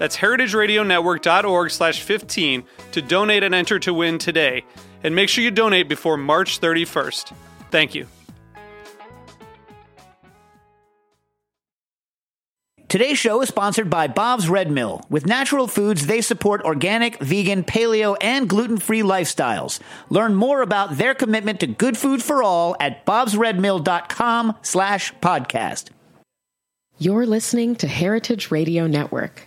That's heritageradionetwork.org slash 15 to donate and enter to win today. And make sure you donate before March 31st. Thank you. Today's show is sponsored by Bob's Red Mill. With natural foods, they support organic, vegan, paleo, and gluten-free lifestyles. Learn more about their commitment to good food for all at bobsredmill.com slash podcast. You're listening to Heritage Radio Network.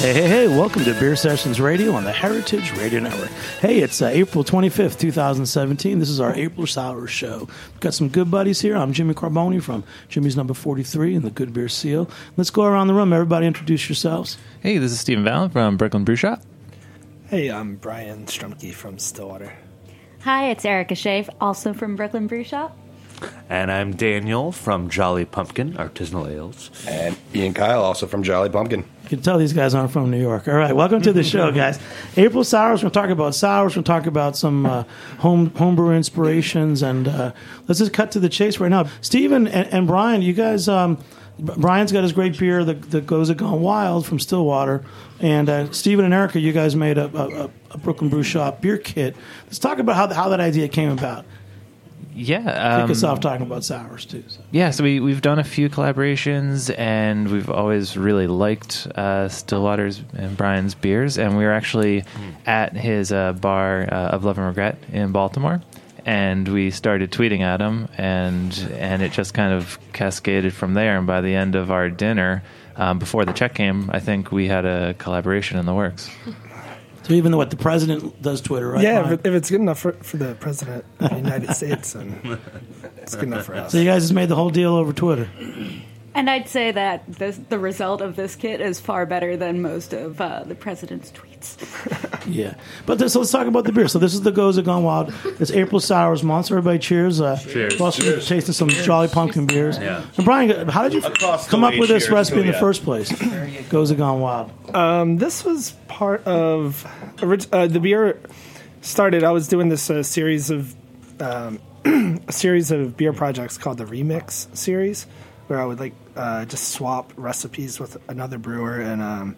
Hey, hey, hey, welcome to Beer Sessions Radio on the Heritage Radio Network. Hey, it's uh, April 25th, 2017. This is our April Sour Show. We've got some good buddies here. I'm Jimmy Carbone from Jimmy's Number 43 and the Good Beer Seal. Let's go around the room. Everybody introduce yourselves. Hey, this is Stephen Valand from Brooklyn Brew Shop. Hey, I'm Brian Strumke from Stillwater. Hi, it's Erica Shea, also from Brooklyn Brew Shop. And I'm Daniel from Jolly Pumpkin Artisanal Ales. And Iain Kyle, also from Jolly Pumpkin. You can tell these guys aren't from New York. All right, welcome to the show, guys. April sours. We're going to talk about sours. We're going to talk about some uh, home homebrew inspirations, and uh, let's just cut to the chase right now. Stephen and, and Brian, you guys. Um, Brian's got his great beer that, that Gose Gone Wild from Stillwater, and uh, Stephen and Erica, you guys made a, a, a Brooklyn Brew Shop beer kit. Let's talk about how how that idea came about. Yeah, Kick us um, off talking about sours too. So. Yeah, so we we've done a few collaborations, and we've always really liked uh, Stillwater's and Brian's beers, and we were actually at his uh, bar uh, of Love and Regret in Baltimore, and we started tweeting at him, and and it just kind of cascaded from there. And by the end of our dinner, um, before the check came, I think we had a collaboration in the works. Even though what the president does Twitter, right? yeah, if, if it's good enough for, for the president of the United States, then it's good enough for us. So you guys just made the whole deal over Twitter. And I'd say that this, the result of this kit is far better than most of uh, the president's tweets. Yeah, but this, so let's talk about the beer. So this is the Gose Gone Wild. It's April Sours Monster. Everybody, cheers! Uh, Cheers. we're also Cheers. tasting some Jolly Pumpkin beers. Yeah. And Brian, how did you Across come up with this cheers recipe to in the ya. first place? Gose Gone Wild. Um, this was part of uh, the beer started. I was doing this uh, series of um, a series of beer projects called the Remix series, where I would like uh, just swap recipes with another brewer, and um,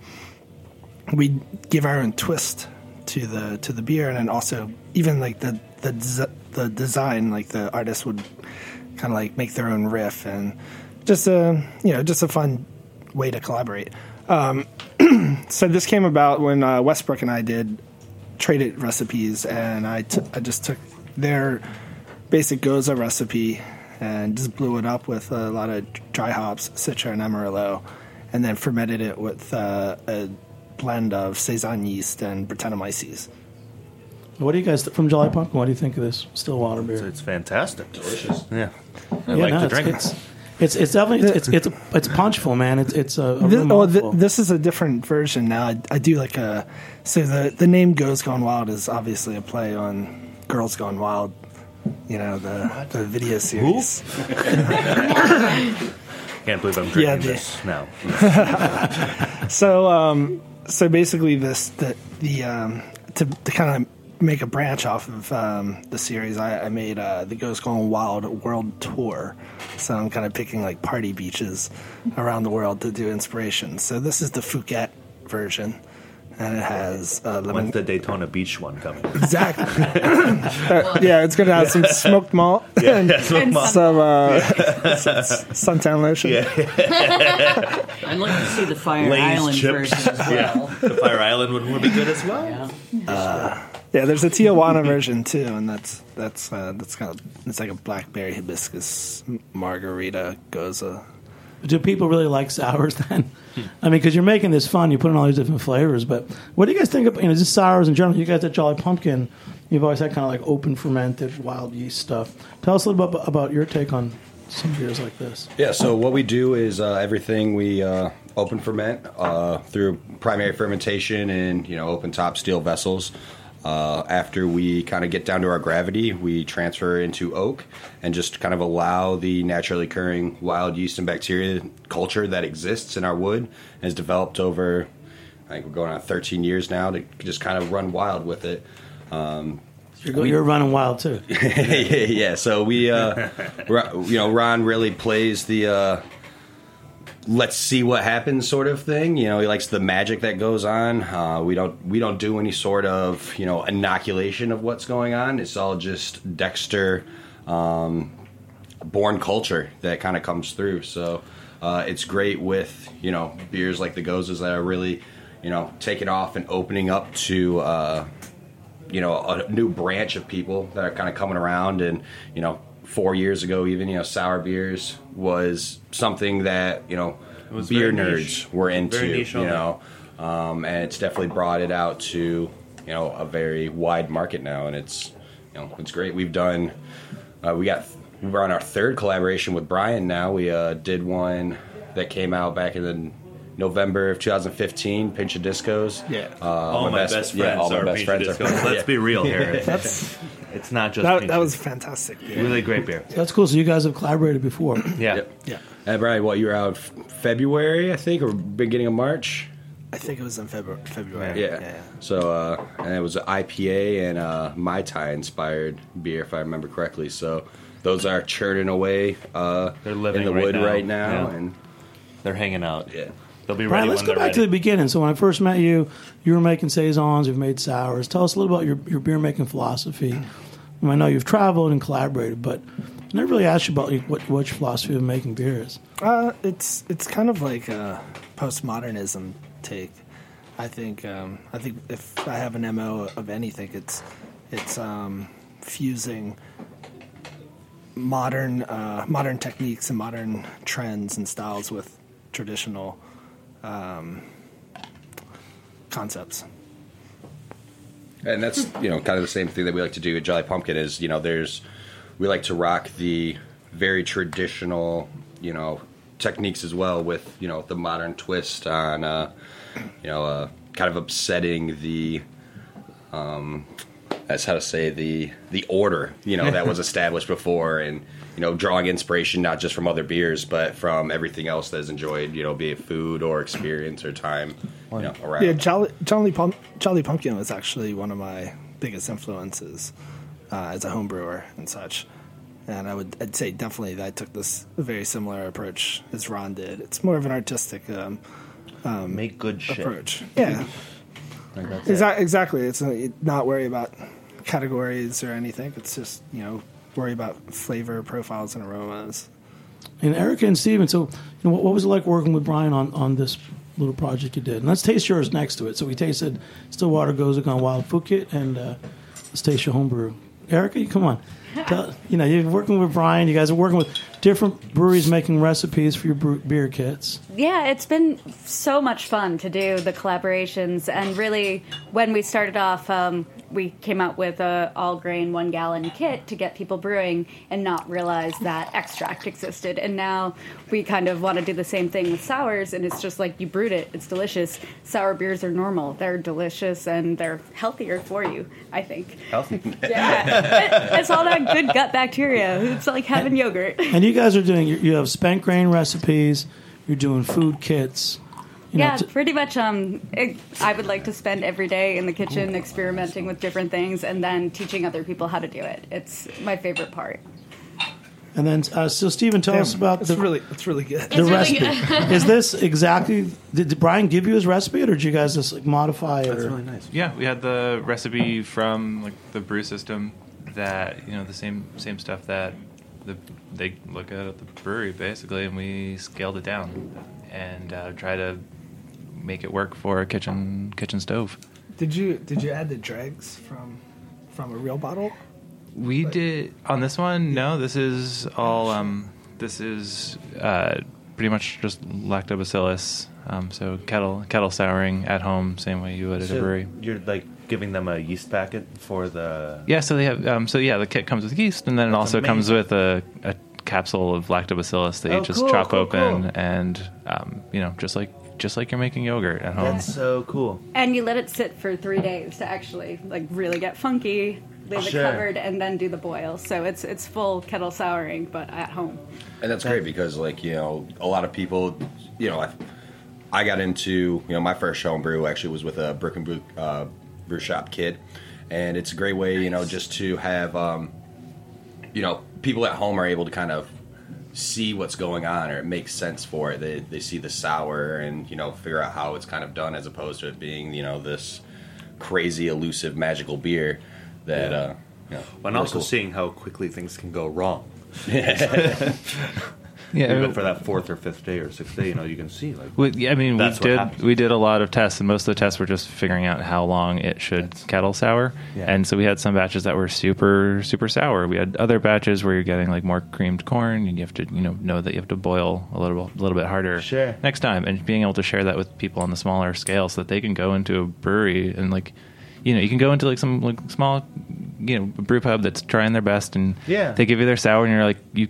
we give our own twist to the to the beer, and then also even like the the des- the design, like the artist would kind of like make their own riff, and just a you know just a fun way to collaborate. Um, so this came about when uh, Westbrook and I did traded recipes, and I t- I just took their basic Gose recipe and just blew it up with a lot of dry hops, Citra and Amarillo, and then fermented it with uh, a blend of saison yeast and Brettanomyces. What do you guys from Jolly Pumpkin? What do you think of this Stillwater beer? It's fantastic. Delicious. Yeah. I Yeah, like no, to it's, drink it's, it. it's it's definitely it's it's it's, it's punchful, man. It's it's a, a This, real oh, th- this is a different version now. I, I do like a so the the name "Gose Gone Wild" is obviously a play on "Girls Gone Wild." You know the the video series. Can't believe I'm drinking Yeah, the- this now. So, um, so basically, this the the um, to, to kind of make a branch off of um, the series, I, I made uh, the Gose Gone Wild World Tour. So I'm kind of picking like party beaches around the world to do inspiration. So this is the Phuket version, and it has uh, lemon. When's the Daytona Beach one coming? Exactly. Uh, yeah, it's gonna have some smoked malt and smoked malt. some uh, suntan lotion. I'd like to see the Fire Lay's Island chips. version as well. Yeah, the Fire Island one would be good as well. Yeah. Yeah, there's a Tijuana version too, and that's that's uh, that's kind of it's like a blackberry hibiscus margarita gose. Do people really like sours then? I mean, because you're making this fun, you're putting all these different flavors. But what do you guys think about you know just sours in general? You guys at Jolly Pumpkin, you've always had kind of like open fermented wild yeast stuff. Tell us a little bit about, your take on some beers like this. Yeah, so what we do is uh, everything we uh, open ferment uh, through primary fermentation in you know open top steel vessels. Uh, after we kind of get down to our gravity, we transfer into oak and just kind of allow the naturally occurring wild yeast and bacteria culture that exists in our wood and has developed over, I think we're going on 13 years now to just kind of run wild with it. Um, You're, go- you're running wild too. yeah, so we, uh, you know, Ron really plays the uh, let's see what happens sort of thing. You know, he likes the magic that goes on. Uh, we don't we don't do any sort of you know inoculation of what's going on. It's all just Dexter um, born culture that kind of comes through. So uh, it's great with you know beers like the Goses that are really you know taking off and opening up to. Uh, you know a new branch of people that are kind of coming around and you know four years ago even you know sour beers was something that you know was beer nerds niche. were into you know um, and it's definitely brought it out to you know a very wide market now and it's you know it's great we've done uh, we got we're on our third collaboration with Brian now we uh, did one that came out back in the November of 2015, Pinch of Discos. Yeah. uh, all my best, yeah, friends all my are best Pinch friends of are- Let's yeah. be real here. That's It's not just that, that was fantastic. Beer. really great beer. That's cool. So you guys have collaborated before. Yeah. Yep. Yeah, And Brian, what you were out f- February, I think, or beginning of March. I think it was in February. February. Yeah. yeah. So, uh, and it was an IPA and uh, Mai Tai inspired beer, if I remember correctly. So, those are churning away uh, They're living in the right wood now. right now, Yeah. and They're hanging out. yeah. They'll be ready Brian, let's when go they're back to the beginning. So when I first met you, you were making saisons, you've made sours. Tell us a little about your, your beer making philosophy. I, mean, I know you've traveled and collaborated, but I never really asked you about like, what, what your philosophy of making beer is. Uh, it's it's kind of like a postmodernism take. I think um, I think if I have an mo of anything, it's it's um, fusing modern uh, modern techniques and modern trends and styles with traditional um, concepts. And that's you know kind of the same thing that we like to do at Jolly Pumpkin is you know there's we like to rock the very traditional you know techniques as well with you know the modern twist on uh, you know uh, kind of upsetting the um, that's how to say the the order you know that was established before and you know drawing inspiration not just from other beers but from everything else that is enjoyed you know be it food or experience or time you know around Yeah, Jolly, Jolly, Pump, Jolly Pumpkin was actually one of my biggest influences uh, as a home brewer and such. And I would I'd say definitely that I took this very similar approach as Ron did. It's more of an artistic um, Make good shit. approach. Yeah, Exa- exactly. It's not worry about categories or anything. It's just you know worry about flavor profiles and aromas. And Erica and Steven, so you know, what, what was it like working with Brian on, on this little project you did? And let's taste yours next to it. So we tasted Stillwater Gose Gone Wild Phuket, and uh, let's taste your homebrew. Erica, you come on. Tell, you know, you're working with Brian. You guys are working with different breweries making recipes for your brew, beer kits. Yeah, it's been so much fun to do the collaborations, and really, when we started off, um, we came out with a all grain one gallon kit to get people brewing, and not realize that extract existed. And now we kind of want to do the same thing with sours, and it's just like you brewed it, it's delicious. Sour beers are normal; they're delicious and they're healthier for you. I think. Healthy. Yeah, it's all that good gut bacteria. It's like having yogurt. And you guys are doing. You you have spent grain recipes. You're doing food kits. You know, yeah, t- pretty much. Um, it, I would like to spend every day in the kitchen experimenting with different things and then teaching other people how to do it. It's my favorite part. and then, uh, so Stephen, tell us about It's the really, it's really good. the recipe. Is this exactly? Did, did Brian give you his recipe, or did you guys just like modify it? That's or- really nice. Yeah, we had the recipe from like the brew system that you know the same same stuff that the they look at at the brewery basically, and we scaled it down and uh, try to make it work for a kitchen kitchen stove. Did you did you add the dregs from from a real bottle? We did on this one. No, this is all. Um, this is uh, pretty much just lactobacillus. Um, so kettle kettle souring at home, same way you would at a brewery. you're like giving them a yeast packet for the. Yeah, so they have. Um, so yeah, the kit comes with yeast, and then it That's also comes with a, a capsule of lactobacillus that you Oh, just cool, chop cool, open, cool. and um, you know, just like just like you're making yogurt at home. That's so cool. And you let it sit for three days to actually like really get funky. Leave Sure. it covered and then do the boil. So it's it's full kettle souring, but at home. And that's great because, like, you know, a lot of people, you know, I, I got into, you know, my first home brew actually was with a Brooklyn Brew, uh, brew shop kid. And it's a great way, you know, just to have, um, you know, people at home are able to kind of see what's going on or it makes sense for it. They, they see the sour and, you know, figure out how it's kind of done as opposed to it being, you know, this crazy, elusive, magical beer that, Yeah. uh, you know, And really also cool. seeing how quickly things can go wrong. Yeah, Even for that fourth or fifth day or sixth day, you know, you can see like We, I mean, That's we did we did a lot of tests, and most of the tests were just figuring out how long it should kettle sour. Yeah. And so we had some batches that were super super sour. We had other batches where you're getting like more creamed corn, and you have to you know know that you have to boil a little a little bit harder Sure. next time, and being able to share that with people on the smaller scale, so that they can go into a brewery and like. You know, you can go into like some like small, you know, brew pub that's trying their best, and Yeah. they give you their sour, and you're like, you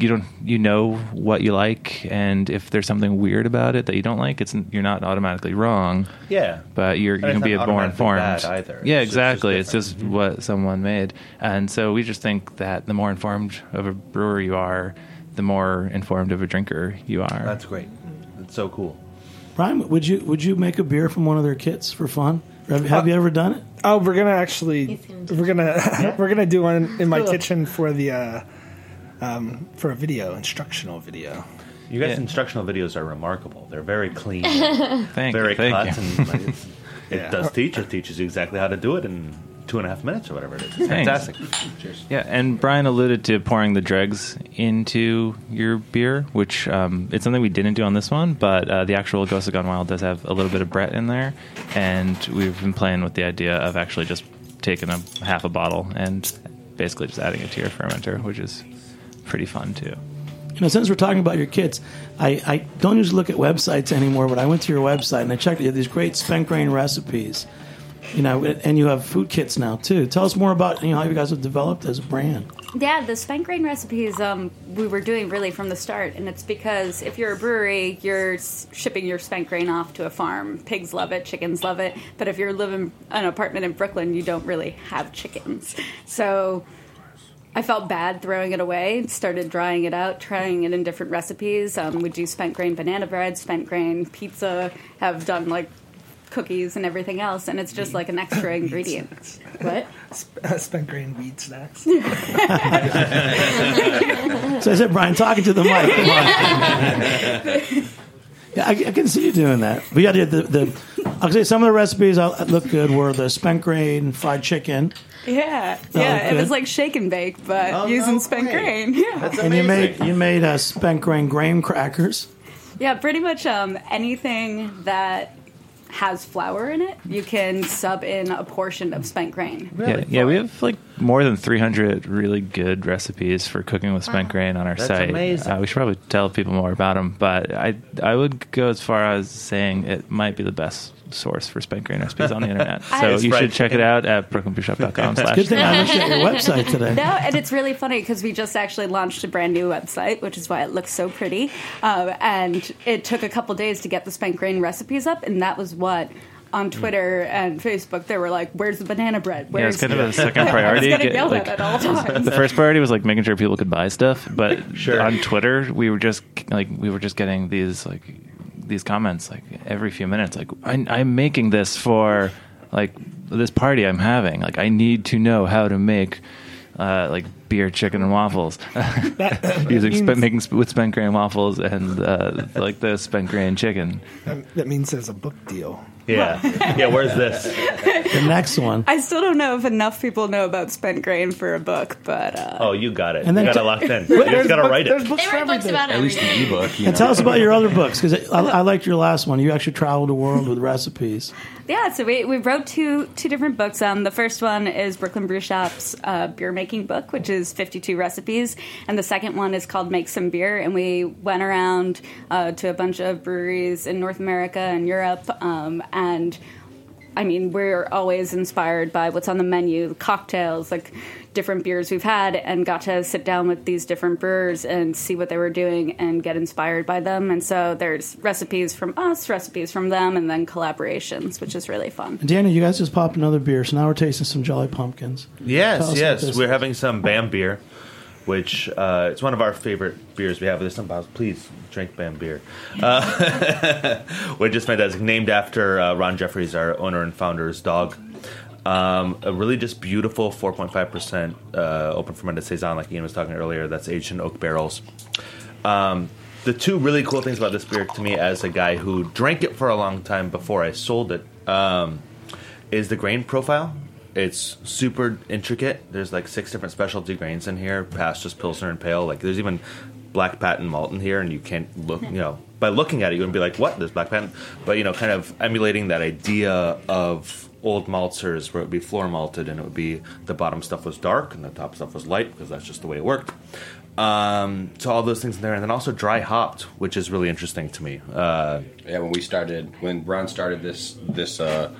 you don't you know what you like and if there's something weird about it that you don't like it's you're not automatically wrong yeah. but you're you And can be not more automatically informed bad either. yeah It's just- exactly it's it's just, what someone made and so we just think that the more informed of a brewer you are the more informed of a drinker you are That's great. It's so cool. Brian, would you would you make a beer from one of their kits for fun? Have, have you ever done it? Oh, we're gonna actually He's gonna do we're gonna we're gonna do one in my kitchen for the uh, um, for a video instructional video. You guys' Yeah. instructional videos are remarkable. They're very clean, thank very you thank cut, you and like, it's, it Yeah. does teach. It teaches you exactly how to do it in two and a half minutes or whatever it is. It's fantastic. Cheers. Yeah, and Brian alluded to pouring the dregs into your beer, which um, it's something we didn't do on this one, but uh, the actual Gose Gone Wild does have a little bit of Brett in there, and we've been playing with the idea of actually just taking a half a bottle and basically just adding it to your fermenter, which is pretty fun too. You know, since we're talking about your kits, I, I don't usually look at websites anymore, but I went to your website and I checked. You have these great spent grain recipes, you know, and you have food kits now too. Tell us more about you know how you guys have developed as a brand. Yeah, the spent grain recipes um, we were doing really from the start, and it's because if you're a brewery, you're shipping your spent grain off to a farm. Pigs love it, chickens love it, but if you're living in an apartment in Brooklyn, you don't really have chickens. So I felt bad throwing it away. Started drying it out, trying it in different recipes. Um, we do spent grain banana bread, spent grain pizza. Have done like cookies and everything else, and it's just like an extra ingredient. What? Spent grain weed snacks. So I said, Brian, talking to the mic. Come on. yeah, I, I can see you doing that. But yeah, the, the, the I'll say some of the recipes that look good were the spent grain fried chicken, Yeah, Oh, yeah. It was like shake and bake, but Oh, using no spent way. grain. Yeah, That's and you made you made uh, spent grain graham crackers. yeah. Pretty much um, anything that has flour in it, you can sub in a portion of spent grain. yeah, yeah, we have like more than 300 really good recipes for cooking with spent grain on our That's site. amazing. Uh, we should probably tell people more about them, but I I would go as far as saying it might be the best source for spent grain recipes on the internet. So you fried should check it out at brooklynbrewshop.com slash Good thing I looked at your website today. No, and it's really funny because we just actually launched a brand new website, which is why it looks so pretty. Um, and it took a couple days to get the spent grain recipes up, and that was what on Twitter and Facebook, they were like, "Where's the banana bread?" Yeah, Where's it's kind of a second priority. I was getting Get, yelled like- at at all times. the first priority was like making sure people could buy stuff, but Sure. on Twitter we were just like we were just getting these like these comments like every few minutes like I, I'm making this for like this party I'm having like I need to know how to make uh, like beer chicken and waffles using means- sp- making sp- with spent grain waffles and uh, like the spent grain chicken. That, that means there's a book deal. Yeah. Yeah, where's this? The next one. I still don't know if enough people know about spent grain for a book, but uh, Oh, you got it. And then you got t- it locked in. You just got to book- write There's it. books They for write books everything. about At least everything. the ebook. You And know. tell us about your other books because I, I liked your last one. You actually traveled the world with recipes. Yeah, so we, we wrote two two different books. Um, the first one is Brooklyn Brew Shop's uh, beer making book, which is 52 recipes, and the second one is called Make Some Beer. And we went around uh, to a bunch of breweries in North America and Europe, um, and I mean, we're always inspired by what's on the menu, cocktails, like different beers we've had, and got to sit down with these different brewers and see what they were doing and get inspired by them. And so there's recipes from us, recipes from them, and then collaborations, which is really fun. And Daniel, you guys just popped another beer, so now we're tasting some Jolly Pumpkins. Yes, yes. We're having some Bam beer, which uh, it's one of our favorite beers we have. There's some bottles. Please drink Bam beer, uh, which is fantastic. Named after uh, Ron Jeffries, our owner and founder's dog. Um, a really just beautiful 4.5% uh, open fermented saison, like Ian was talking earlier. That's aged in oak barrels. Um, the two really cool things about this beer to me, as a guy who drank it for a long time before I sold it, um, is the grain profile. It's super intricate. There's like six different specialty grains in here, past just pilsner and pale. Like there's even black patent malt in here, and you can't look. You know, by looking at it, you wouldn't be like, "What? There's black patent." But you know, kind of emulating that idea of old maltsters, where it would be floor malted, and it would be the bottom stuff was dark and the top stuff was light because that's just the way it worked. Um, so all those things in there, and then also dry hopped, which is really interesting to me. Uh, Yeah, when we started, when Ron started this, this, uh,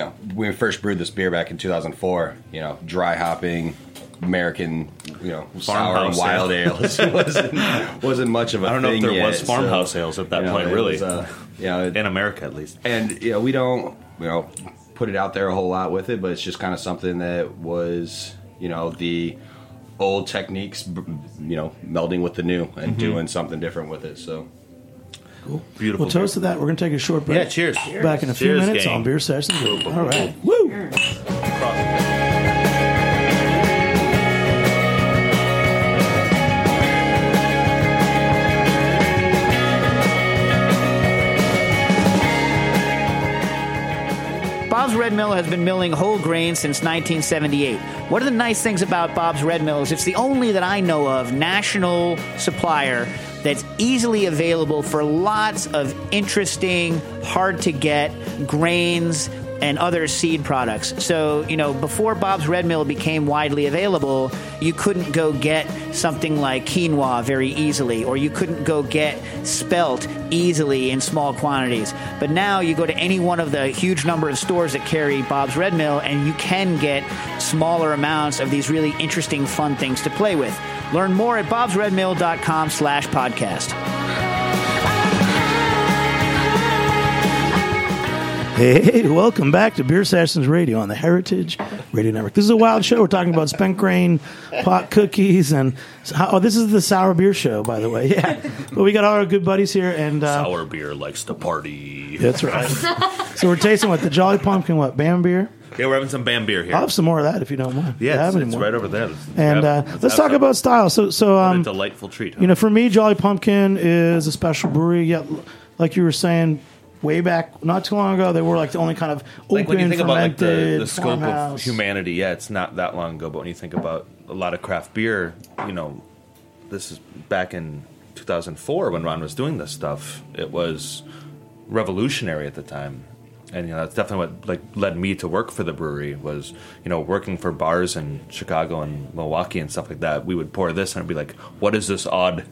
you know, when we first brewed this beer back in 2004, you know, dry hopping, American, you know, sour and wild ale. ales wasn't wasn't much of a I don't know if there yet, was farmhouse so, ales at that you know, point, really. was, uh, you know, in America, at least. and you know, we don't, you know, put it out there a whole lot with it, but it's just kind of something that was, you know, the old techniques, you know, melding with the new and Mhm. doing something different with it. So. Beautiful. Well, toast to that. We're going to take a short break. Yeah, cheers. Back in a few Cheers, minutes gang. on Beer Sessions. All right. Woo! Bob's Red Mill has been milling whole grain since 1978. One of the nice things about Bob's Red Mill is it's the only that I know of national supplier that's easily available for lots of interesting, hard to get grains and other seed products. So, you know, before Bob's Red Mill became widely available, you couldn't go get something like quinoa very easily, or you couldn't go get spelt easily in small quantities. But now you go to any one of the huge number of stores that carry Bob's Red Mill, and you can get smaller amounts of these really interesting, fun things to play with. Learn more at bobsredmill.com slash podcast. Hey, welcome back to Beer Sessions Radio on the Heritage Radio Network. This is a wild show. We're talking about spent grain, pot cookies, and oh, this is the sour beer show, by the way. Yeah, but we got all our good buddies here, and uh, Sour beer likes to party. that's right. so we're tasting what the Jolly Pumpkin, what Bam beer. Yeah, we're having some Bam beer here. I'll have some more of that if you don't mind. yeah, it's, it's right over there. Let's And uh, let's talk about style. So, so What um, a delightful treat. Huh? you know, for me, Jolly Pumpkin is a special brewery. Yeah, like you were saying, way back not too long ago, they were like the only kind of open like when you think about like the, the scope of humanity, yeah, it's not that long ago. But when you think about a lot of craft beer, you know, this is back in 2004 when Ron was doing this stuff. It was revolutionary at the time, and you know that's definitely what like led me to work for the brewery. Was you know working for bars in Chicago and Milwaukee and stuff like that. We would pour this and it'd be like, what is this odd?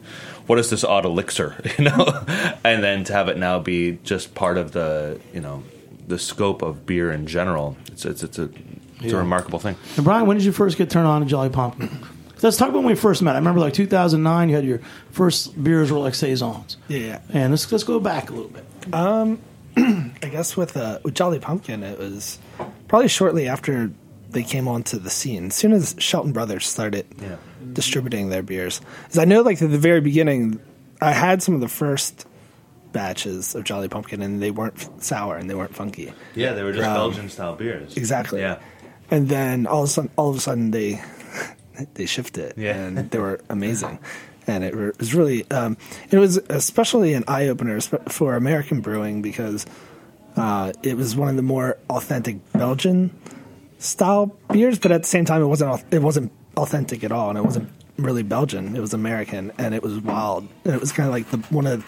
What is this odd elixir? You know, and then to have it now be just part of the you know the scope of beer in general. It's it's it's a it's a remarkable thing. And Brian, when did you first get turned on to Jolly Pumpkin? 'Cause Let's talk about when we first met. I remember like 2009. You had your first beers were like saisons. Yeah. And let's let's go back a little bit. Um, I guess with uh, with Jolly Pumpkin, it was probably shortly after they came onto the scene. As soon as Shelton Brothers started Yeah. distributing their beers, because I know, like at the very beginning, I had some of the first batches of Jolly Pumpkin, and they weren't sour and they weren't funky. Yeah, they were just Um, Belgian style beers. Exactly. Yeah. And then all of a sudden, all of a sudden they they shifted, Yeah. and they were amazing. And it was really, um, it was especially an eye opener for American brewing because uh, it was one of the more authentic Belgian style beers, but at the same time, it wasn't it wasn't authentic at all, and it wasn't really Belgian. It was American, and it was wild. And it was kind of like the one of,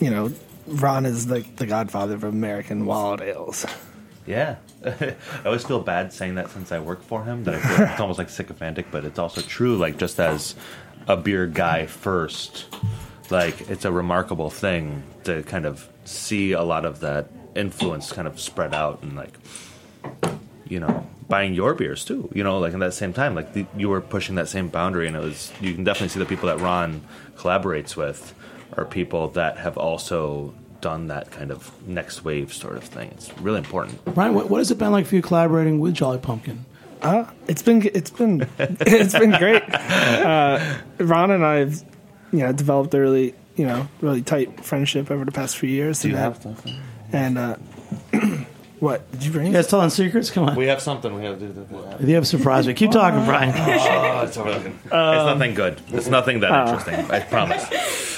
you know, Ron is like the godfather of American wild ales. Yeah. I always feel bad saying that since I work for him, that I feel it's almost like sycophantic, but it's also true, like, just as a beer guy first, like, it's a remarkable thing to kind of see a lot of that influence kind of spread out and, like, you know, buying your beers too, you know, like, in that same time, like, the, you were pushing that same boundary, and it was, you can definitely see the people that Ron collaborates with are people that have also done that kind of next wave sort of thing. It's really important. Brian, what, what has it been like for you collaborating with Jolly Pumpkin? Uh, it's been it's been it's been great. Uh, Ron and I have you know developed a really you know really tight friendship over the past few years. Do you and have that- something? And uh, what did you bring? You guys telling secrets? Come on. We have something. We have. To, Do you have a surprise me? Keep talking, Brian. oh, it's, it's nothing good. It's nothing that interesting. I promise.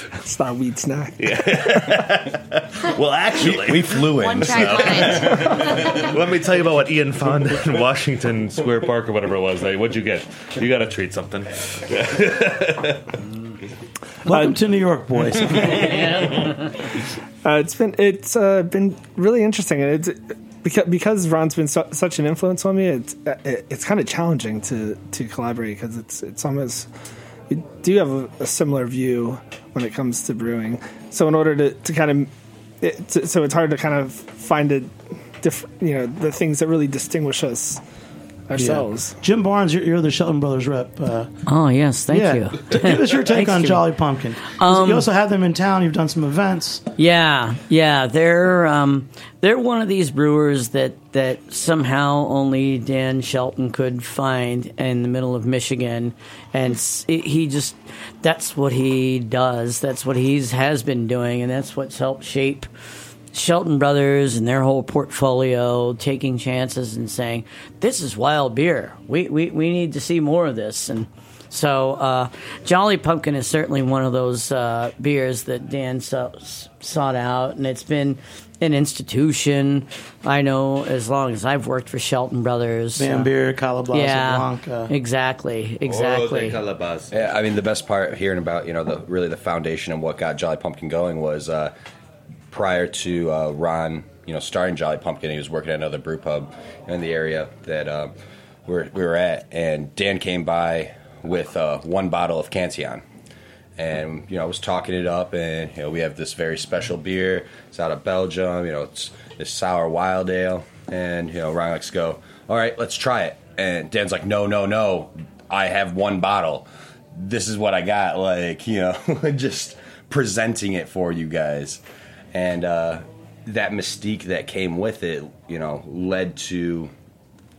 It's not weed snack. Yeah. Well, actually, We flew in. One track mind. let me tell you about what Ian found in Washington Square Park or whatever it was. Like, what'd you get? You got to treat something. Welcome to New York, boys. Uh, it's been it's uh, been really interesting. and It's because because Ron's been su- such an influence on me. It's uh, it, it's kind of challenging to to collaborate because it's it's almost we do have a, a similar view when it comes to brewing. So in order to to kind of it, to, so it's hard to kind of find a you know the things that really distinguish us ourselves. Jim Barnes, you're, you're the Shelton Brothers rep. Uh, Oh yes, thank yeah. you. Give us your take on Jimmy. Jolly Pumpkin. Um, you also have them in town. You've done some events. Yeah, yeah, they're um, they're one of these brewers that that somehow only Dan Shelton could find in the middle of Michigan, and s- he just that's what he does. That's what he's has been doing, and that's what's helped shape Shelton Brothers and their whole portfolio, taking chances and saying, "This is wild beer. We we we need to see more of this." And so, uh, Jolly Pumpkin is certainly one of those uh, beers that Dan so, sought out, and it's been an institution. I know as long as I've worked for Shelton Brothers. Van Uh, Beer, Calabaza yeah, Blanca. exactly, exactly. Yeah, I mean the best part of hearing about you know the really the foundation and what got Jolly Pumpkin going was uh, prior to uh, Ron you know starting Jolly Pumpkin he was working at another brew pub in the area that uh, we were at. And Dan came by with uh, one bottle of Cantillon. And you know I was talking it up and you know we have this very special beer. It's out of Belgium you know it's this sour wild ale. And you know Ron likes to go all right let's try it. And Dan's like no no no. I have one bottle. This is what I got. Like you know just presenting it for you guys and uh, that mystique that came with it you know led to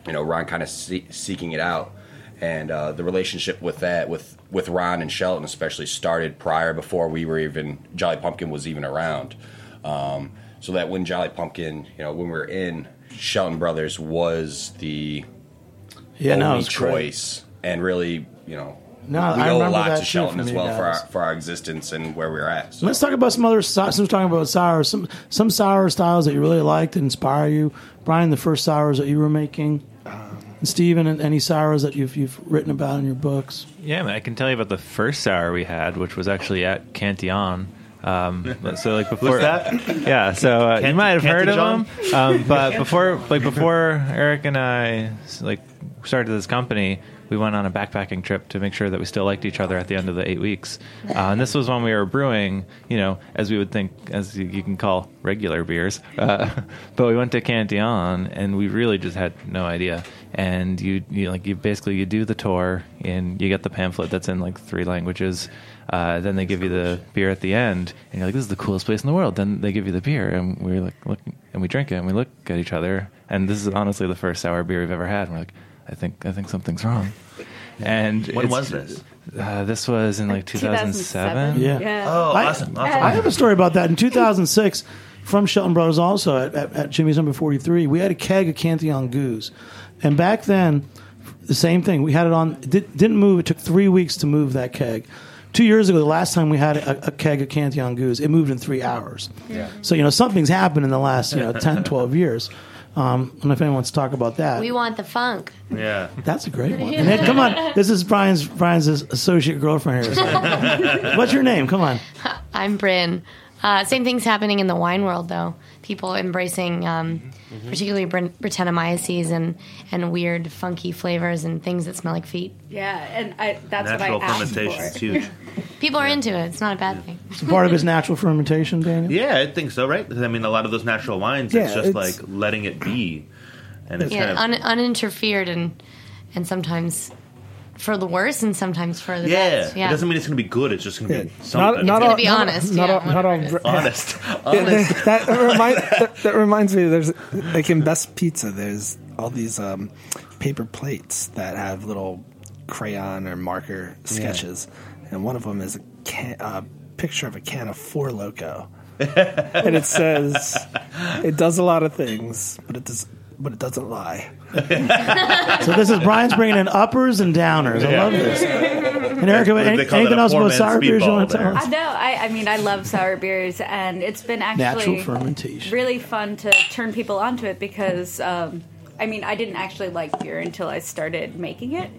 you know Ron kind of see- seeking it out, and uh, the relationship with that with with Ron and Shelton especially started prior before we were even Jolly Pumpkin was even around. Um, so that when Jolly Pumpkin, you know, when we were in, Shelton Brothers was the Yeah, no, only great. choice, and really, you know, No, we I owe a lot that to Shelton as you well for our for our existence and where we're at. So. Let's talk about some other styles. Since we're talking about sour, some some sour styles that you really liked that inspire you. Brian, the first sours that you were making. And Steven, and any sours that you've you've written about in your books. Yeah, man, I can tell you about the first sour we had, which was actually at Cantillon. Um, so like before that? yeah. So uh, you might have heard of Cantillon? them, um, but before like before Eric and I like started this company, we went on a backpacking trip to make sure that we still liked each other at the end of the eight weeks. Uh, and this was when we were brewing, you know, as we would think, as you, you can call regular beers. Uh, but we went to Cantillon, and we really just had no idea. And you, you like you basically you do the tour, and you get the pamphlet that's in like three languages. Uh, then they give you the beer at the end, and you're like, "This is the coolest place in the world." Then they give you the beer, and we're like, look, and we drink it, and we look at each other, and this is honestly the first sour beer we've ever had. And we're like, "I think, I think something's wrong." And When was this? Uh, this was in like 2007. 2007. Yeah. Oh, I- awesome! awesome. I have a story about that. In 2006, from Shelton Brothers, also at, at, at Jimmy's number 43, we had a keg of Cantillon Gueuze. And back then, the same thing. We had it on, did, didn't move. It took three weeks to move that keg. Two years ago, the last time we had a, a keg of Cantillon Gueuze, it moved in three hours. Yeah. So, you know, something's happened in the last, you know, 10, 12 years. Um, I don't know if anyone wants to talk about that. We want the funk. Yeah. That's a great one. And then, come on, this is Brian's Brian's associate girlfriend here. So. What's your name? Come on. I'm Bryn. Uh, same thing's happening in the wine world, though. People embracing, um, particularly Brit- Brettanomyces and and weird, funky flavors and things that smell like feet. Yeah, and I, that's Natural what I asked fermentation is huge. People are into it. It's not a bad thing. It's part of his natural fermentation, Daniel. Yeah, I think so, right? 'Cause, I mean, a lot of those natural wines, it's just it's- like letting it be, and it's Yeah, kind of un- uninterfered and and sometimes for the worse and sometimes for the yeah. best. Yeah, It doesn't mean it's going to be good. It's just going to Yeah. be Not, something. not gonna all, be not, honest, Not yeah, all, not all, whatever honest. Yeah, honest. that, remind, that, that reminds me. There's like in Best Pizza. There's all these um, paper plates that have little crayon or marker sketches, and one of them is a can, uh, picture of a can of Four Loco, and it says it does a lot of things, but it does, but it doesn't lie. So this is Brian's bringing in uppers and downers. I love this. And Erica, any, anything else about sour beers you want to tell us? I know. I, I mean, I love sour beers, and it's been actually Natural fermentation. really fun to turn people onto it because. Um, I mean, I didn't actually like beer until I started making it,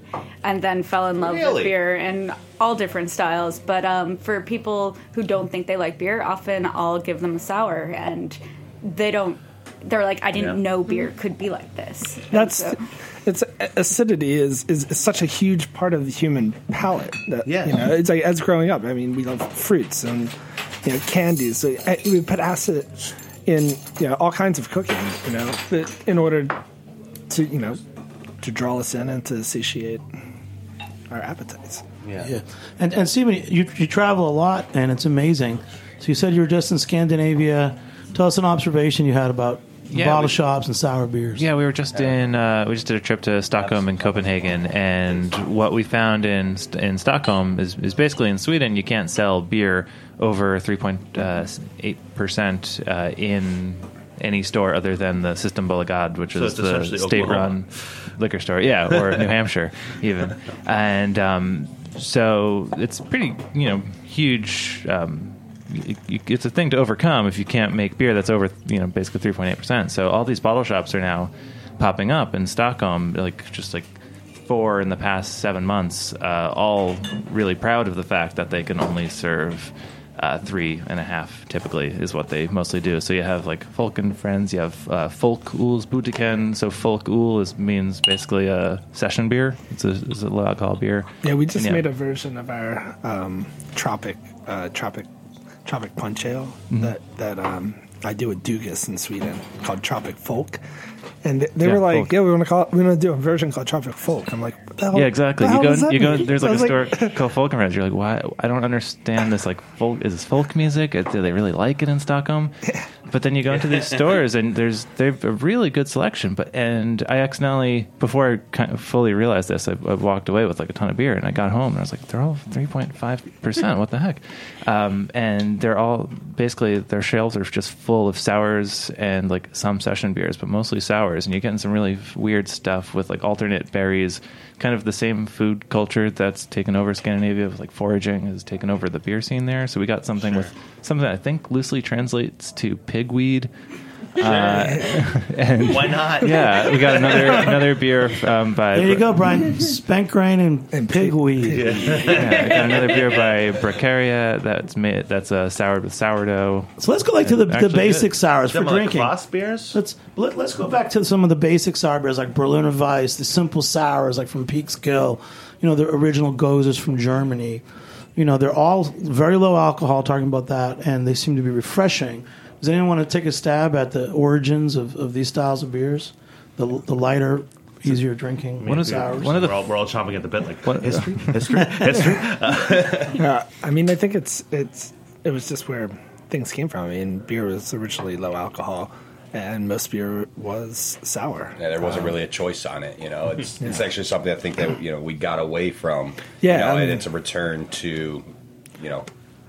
and then fell in love Really? with beer and all different styles. But um, for people who don't think they like beer, often I'll give them a sour, and they don't. They're like, I didn't Yeah. know beer could be like this. That's so- it's acidity is, is is such a huge part of the human palate. That, Yeah. you know, it's like as growing up. I mean, we love fruits and you know candies. So we put acid in you know all kinds of cooking. You know, that- in order to you know to draw us in and to satiate our appetites. yeah. Yeah. And and Stephen, you you travel a lot, and it's amazing. So you said you were just in Scandinavia. Tell us an observation you had about Yeah, bottle we- shops and sour beers. Yeah, we were just in. Uh, we just did a trip to Stockholm and Copenhagen, and what we found in in Stockholm is, is basically in Sweden you can't sell beer over three point eight percent uh, in any store other than the Systembolaget, which So is it's the state-run liquor store. Yeah, or New Hampshire even, and um, so it's pretty you know huge. Um, it's a thing to overcome if you can't make beer that's over you know basically 3.8 percent. So all these bottle shops are now popping up in Stockholm, like just like four in the past seven months, uh, all really proud of the fact that they can only serve. Uh, three and a half typically is what they mostly do. So you have like Folk and Friends, you have uh, Folk Uls Butiken. So Folköl is means basically a session beer. It's a, it's a low alcohol beer. Yeah, we just And made a version of our um, tropic uh, tropic tropic punch ale Mm-hmm. that that um, I do with Dugges in Sweden called Tropic Folk, and they, they Yeah, were like, folk. "Yeah, we want to call it, we want to do a version called Tropic Folk." I'm like, the hell, Yeah, exactly. You go, you go. mean? There's like a store called Folkenreds. You're like, why? I don't understand this. Like, folk is this folk music? Do they really like it in Stockholm? But then you go into these stores and there's they've a really good selection. But and I accidentally before I kind of fully realized this, I, I walked away with like a ton of beer and I got home and I was like, they're all three point five percent. What the heck? Um, and they're all basically their shelves are just full of sours and like some session beers, but mostly sours. And you're getting some really weird stuff with like alternate berries, kind of the same food culture that's taken over Scandinavia with like foraging has taken over the beer scene there. So we got something with something I think loosely translates to pigweed. and Why not? yeah, we got another another beer um, by There you go, Brian. Spent grain and, and pigweed. Yeah, we got another beer by Bracaria that's made that's uh, soured with sourdough. So let's go like to the, the Actually basic good. sours for Some like drinking. Kvass beers. Let's let, let's go back to some of the basic sour beers like Berliner Weiss, the simple sours like from Peekskill, you know the original goses from Germany. You know they're all very low alcohol. Talking about that, and they seem to be refreshing. Does anyone want to take a stab at the origins of, of these styles of beers? The the lighter, easier drinking One of the- one of the- we're, all, we're all chomping at the bit, like What- history, history, history. Uh, yeah, I mean, I think it's it's it was just where things came from. I mean, beer was originally low alcohol, and most beer was sour. Yeah, there wasn't um, really a choice on it. You know, it's it's actually something I think that you know we got away from. Yeah, you know, I and it's a return to, you know,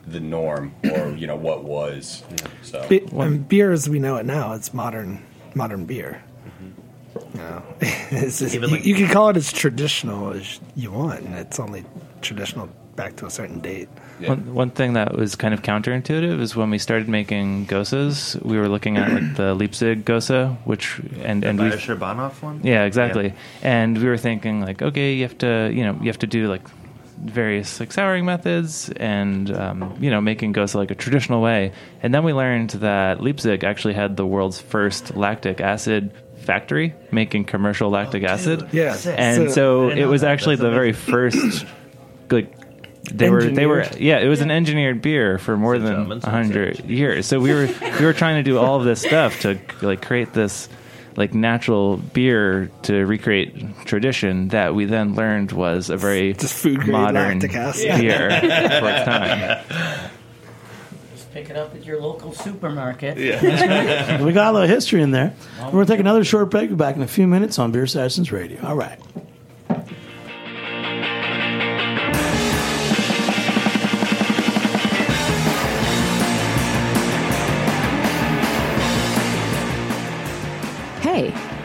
the norm or you know what was. So Be- and beer as we know it now, it's modern modern beer. Mm-hmm. No, it's just, Even you, like- you can call it as traditional as you want, and it's only traditional back to a certain date. Yeah. One, one thing that was kind of counterintuitive is when we started making goses, we were looking at like the Leipzig gose, which and and we Bayerischer Bahnhof one. Yeah, exactly. And we were thinking like, okay, you have to, you know, you have to do like various like souring methods and um, you know making gose like a traditional way. And then we learned that Leipzig actually had the world's first lactic acid factory making commercial lactic acid. Yeah, And so it was actually the very first like they were they were yeah it was an engineered beer for more than a hundred years. So we were we were trying to do all of this stuff to like create this like natural beer to recreate tradition that we then learned was a very Just food modern lactic acid. beer for its time Just pick it up at your local supermarket. Yeah. we got a little history in there. We're going to take another short break. We're back in a few minutes on Beer Sessions Radio. All right.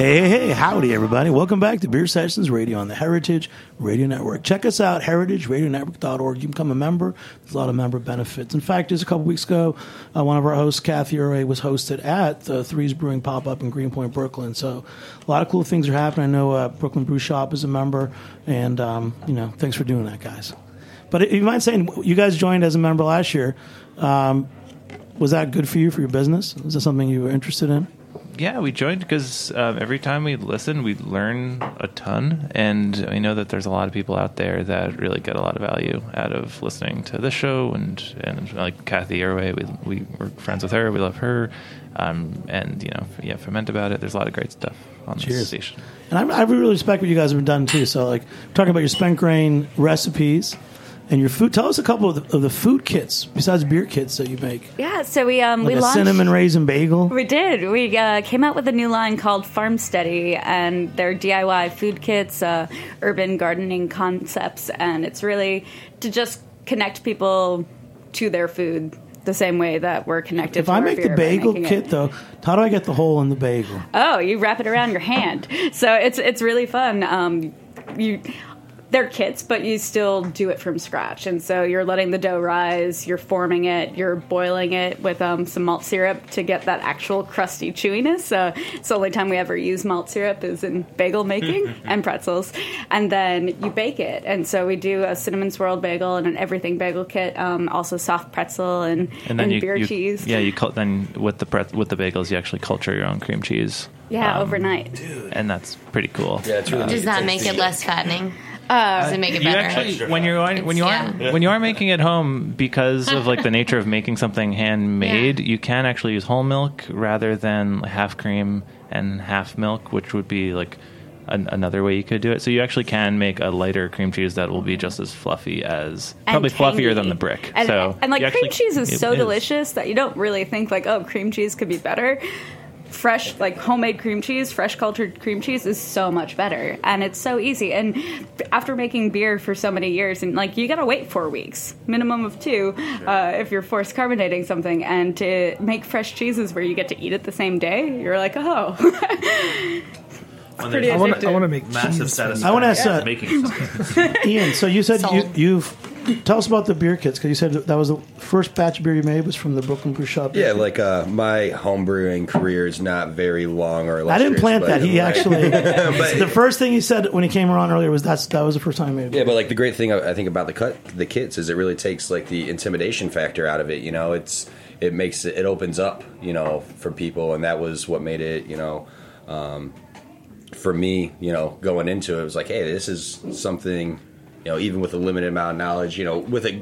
Hey, hey, howdy, everybody. Welcome back to Beer Sessions Radio on the Heritage Radio Network. Check us out, heritageradionetwork.org. You can become a member. There's a lot of member benefits. In fact, just a couple weeks ago, uh, one of our hosts, Cathy Erway, was hosted at the Threes Brewing Pop Up in Greenpoint, Brooklyn. So a lot of cool things are happening. I know uh, Brooklyn Brew Shop is a member, and, um, you know, thanks for doing that, guys. But you mind saying, you guys joined as a member last year. Um, was that good for you, for your business? Is that something you were interested in? Yeah, we joined because um, every time we listen, we learn a ton, and we know that there's a lot of people out there that really get a lot of value out of listening to this show. And and like Cathy Erway, we we were friends with her, we love her, um, and you know, yeah, ferment about it. There's a lot of great stuff on this Cheers. station. And I, I really respect what you guys have done too. So, like, talking about your spent grain recipes and your food. Tell us a couple of the, of the food kits besides beer kits that you make. Yeah, so we um Like we launched cinnamon raisin bagel. We did. We uh, came out with a new line called Farm Steady, and they're DIY food kits, uh, urban gardening concepts, and it's really to just connect people to their food the same way that we're connected. If I make the bagel kit, it. though, how do I get the hole in the bagel? Oh, you wrap it around your hand. So it's it's really fun. Um, you they're kits, but you still do it from scratch. And so you're letting the dough rise, you're forming it, you're boiling it with um, some malt syrup to get that actual crusty chewiness. Uh, it's the only time we ever use malt syrup is in bagel making and pretzels. And then you bake it. And so we do a cinnamon swirled bagel and an everything bagel kit, um, also soft pretzel and, And then you, beer you- cheese. Yeah, you cul- then with the pret- with the bagels, you actually culture your own cream cheese. Yeah, Um, overnight. and that's pretty cool. Yeah, it's really Does that make it less fattening? Oh, does it make it You better? actually, when you are when you are Yeah. when you are making it home, because of like the nature of making something handmade, you can actually use whole milk rather than half cream and half milk, which would be like an, another way you could do it. So you actually can make a lighter cream cheese that will be just as fluffy as and probably fluffier tangy. than the brick. And, so and like you cream actually- cheese is it so delicious that you don't really think like, oh, cream cheese could be better. Fresh, like homemade cream cheese, fresh cultured cream cheese is so much better, and it's so easy. And after making beer for so many years, and like you gotta wait four weeks, minimum of two, uh, if you're forced carbonating something, and to make fresh cheeses where you get to eat it the same day, you're like, oh. When pretty there's I want addictive. to. I want to make massive cheese. satisfaction. I wanna ask, uh, making. Iain, so you said you, you've tell us about the beer kits because you said that was the first batch of beer you made was from the Brooklyn Brew Shop. Yeah, like uh, my homebrewing career is not very long or. I didn't plant that. He actually But- the first thing he said when he came around earlier was that's that was the first time I made. Yeah, but like the great thing I I think about the cut the kits is it really takes like the intimidation factor out of it. You know, it's it makes it, it opens up. You know, for people, and that was what made it. You know, um, for me, you know, going into it, it was like, hey, this is something. You know, even with a limited amount of knowledge, you know, with a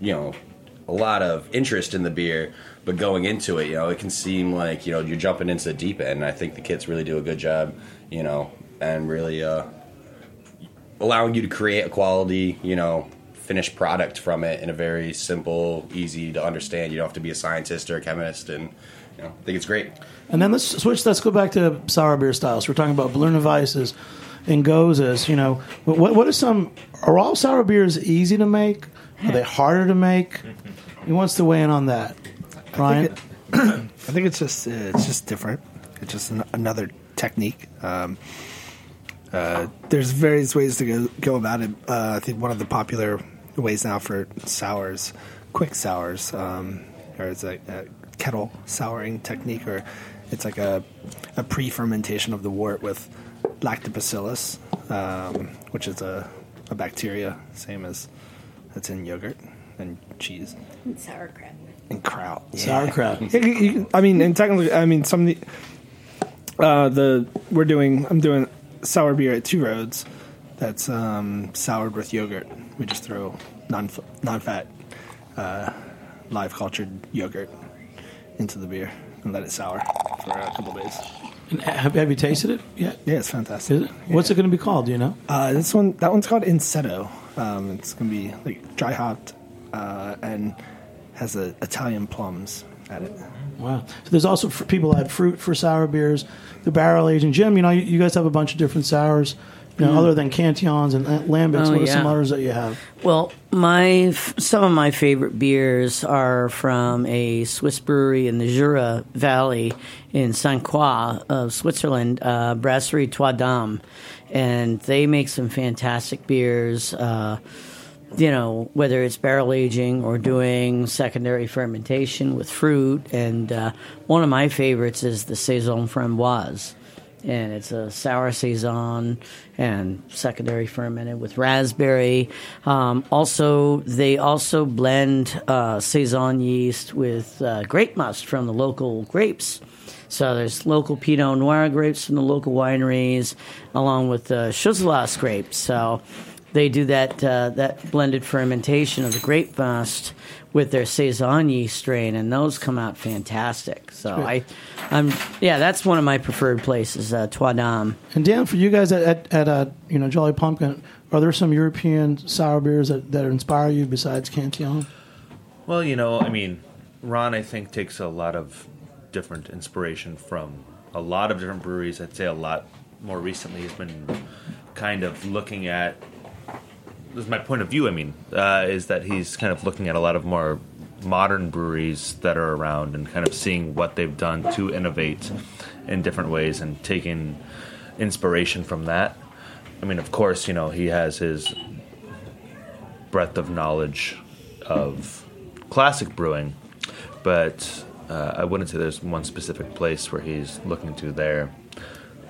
you know a lot of interest in the beer, but going into it, you know, it can seem like you know you're jumping into the deep end. And I think the kits really do a good job. You know, and really. uh allowing you to create a quality, you know, finished product from it in a very simple, easy to understand. You don't have to be a scientist or a chemist, and you know, I think it's great. And then let's switch. Let's go back to sour beer styles. We're talking about Berliner Weisses and Goses. You know, what what are some? Are all sour beers easy to make? Are they harder to make? He wants to weigh in on that? Brian. I think it's just uh, it's just different. It's just an, another technique. Um, uh, there's various ways to go, go about it. Uh, I think one of the popular ways now for sours, quick sours, um, or it's a, a kettle souring technique, or it's like a, a pre-fermentation of the wort with lactobacillus, um, which is a, a bacteria, same as that's in yogurt and cheese And Sauerkraut. and kraut. Sauerkraut. Yeah, you- you- I mean, and technically, I mean, some of the uh, the we're doing. I'm doing sour beer at Two Roads. That's um, soured with yogurt. We just throw non non fat uh, live cultured yogurt into the beer and let it sour for a couple days. And Have, have you tasted it yet? Yeah, it's fantastic. Is it? What's it going to be called? Do you know? Uh, this one, that one's called Insetto. Um, it's gonna be like dry hopped uh, and has a Italian plums at it. Wow. So there's also for people that add fruit for sour beers. The barrel aging. Jim, you know, you, you guys have a bunch of different sours. You know, Mm. other than Cantillons and Lambics, Oh, what are some others that you have? Well, my some of my favorite beers are from a Swiss brewery in the Jura Valley in Saint Croix of Switzerland, uh, Brasserie Trois Dames, and they make some fantastic beers. Uh, you know, whether it's barrel aging or doing secondary fermentation with fruit, and uh, one of my favorites is the Saison Framboise and it's a sour saison and secondary fermented with raspberry. Um, also, they also blend uh, saison yeast with uh, grape must from the local grapes. So there's local Pinot Noir grapes from the local wineries, along with the grapes. So they do that uh, that blended fermentation of the grape must with their saison yeast strain, and those come out fantastic. So I, I'm yeah, that's one of my preferred places, uh, Trois Dames. And Dan, for you guys at, at, at uh, you know Jolly Pumpkin, are there some European sour beers that, that inspire you besides Cantillon? Well, you know, I mean, Ron, I think takes a lot of different inspiration from a lot of different breweries. I'd say a lot more recently has been kind of looking at. This is my point of view. I mean, uh, is that he's kind of looking at a lot of more modern breweries that are around and kind of seeing what they've done to innovate in different ways and taking inspiration from that. I mean, of course, you know, he has his breadth of knowledge of classic brewing, but uh, I wouldn't say there's one specific place where he's looking to there.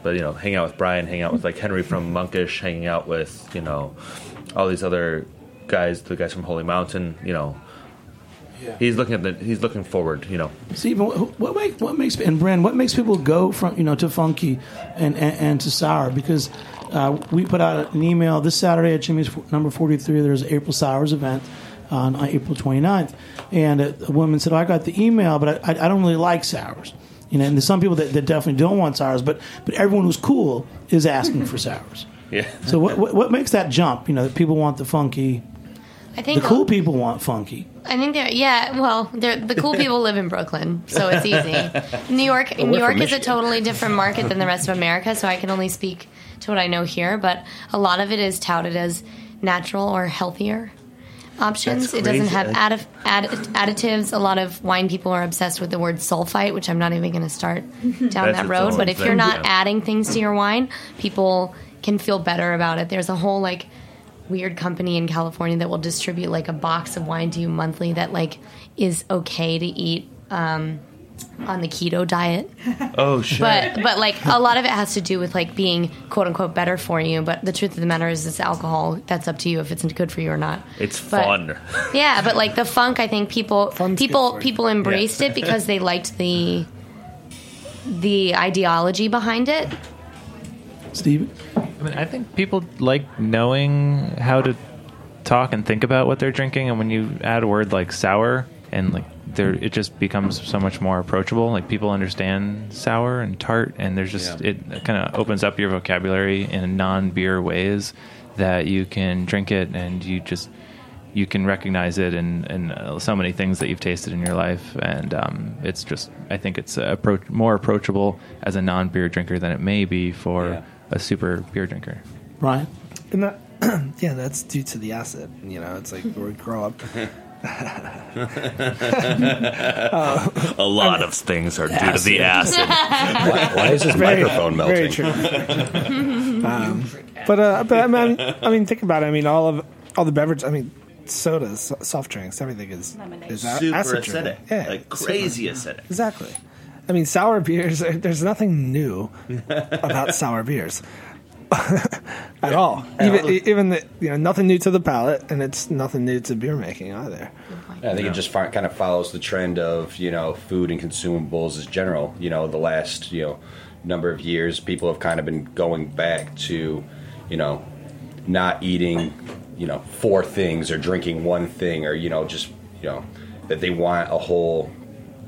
But you know, hang out with Brian, hang out with like Henry from Monkish, hanging out with you know all these other guys, the guys from Holy Mountain. You know, he's looking at the he's looking forward. You know, Steve, what, what, make, what makes and Brand, what makes people go from you know to funky and and, and to sour? Because uh, we put out an email this Saturday at Jimmy's number forty three. There's an April Sours event on uh, April 29th. and a, a woman said, oh, "I got the email, but I, I, I don't really like sours." You know, and there's some people that, that definitely don't want sours, but but everyone who's cool is asking for sours. Yeah. So what, what what makes that jump? You know, that people want the funky. I think The cool people want funky. I think they're yeah. Well, they're, the cool people live in Brooklyn, so it's easy. New York, we're New York from is a totally different market than the rest of America, so I can only speak to what I know here. But a lot of it is touted as natural or healthier options. It doesn't have addi- add- additives. A lot of wine people are obsessed with the word sulfite, which I'm not even going to start down That's that road. But if you're thing, not yeah. adding things to your wine, people can feel better about it. There's a whole like weird company in California that will distribute like a box of wine to you monthly that like is okay to eat um, on the keto diet. Oh shit! But but like a lot of it has to do with like being quote unquote better for you. But the truth of the matter is, it's alcohol. That's up to you if it's good for you or not. it's but- fun. Yeah, but like the funk, I think people Fun's people people embraced it because they liked the the ideology behind it. Steven? I mean, I think people like knowing how to talk and think about what they're drinking, and when you add a word like sour, and like there, it just becomes so much more approachable. Like people understand sour and tart, and there's just Yeah. it kind of opens up your vocabulary in non-beer ways that you can drink it, and you just you can recognize it in, in uh, so many things that you've tasted in your life, and um, it's just I think it's uh, appro- more approachable as a non-beer drinker than it may be for Yeah. A super beer drinker. Brian? And that, yeah, that's due to the acid. You know, it's like where we grow up. A lot of things are due to the acid. Why, why is this Very- microphone melting? Very true. um, but uh, but I mean, I mean, think about it. I mean, all of all the beverages. I mean, sodas, soft drinks, everything is Lemonade. is a- Super acid acidic, Yeah, like super- crazy acidic. Exactly. I mean, sour beers. There's nothing new about sour beers at all. Even even the, you know nothing new to the palate, and it's nothing new to beer making either. I think it just fi- kind of follows the trend of you know food and consumables as general. You know, the last you know number of years, people have kind of been going back to you know not eating you know four things or drinking one thing or you know just you know that they want a whole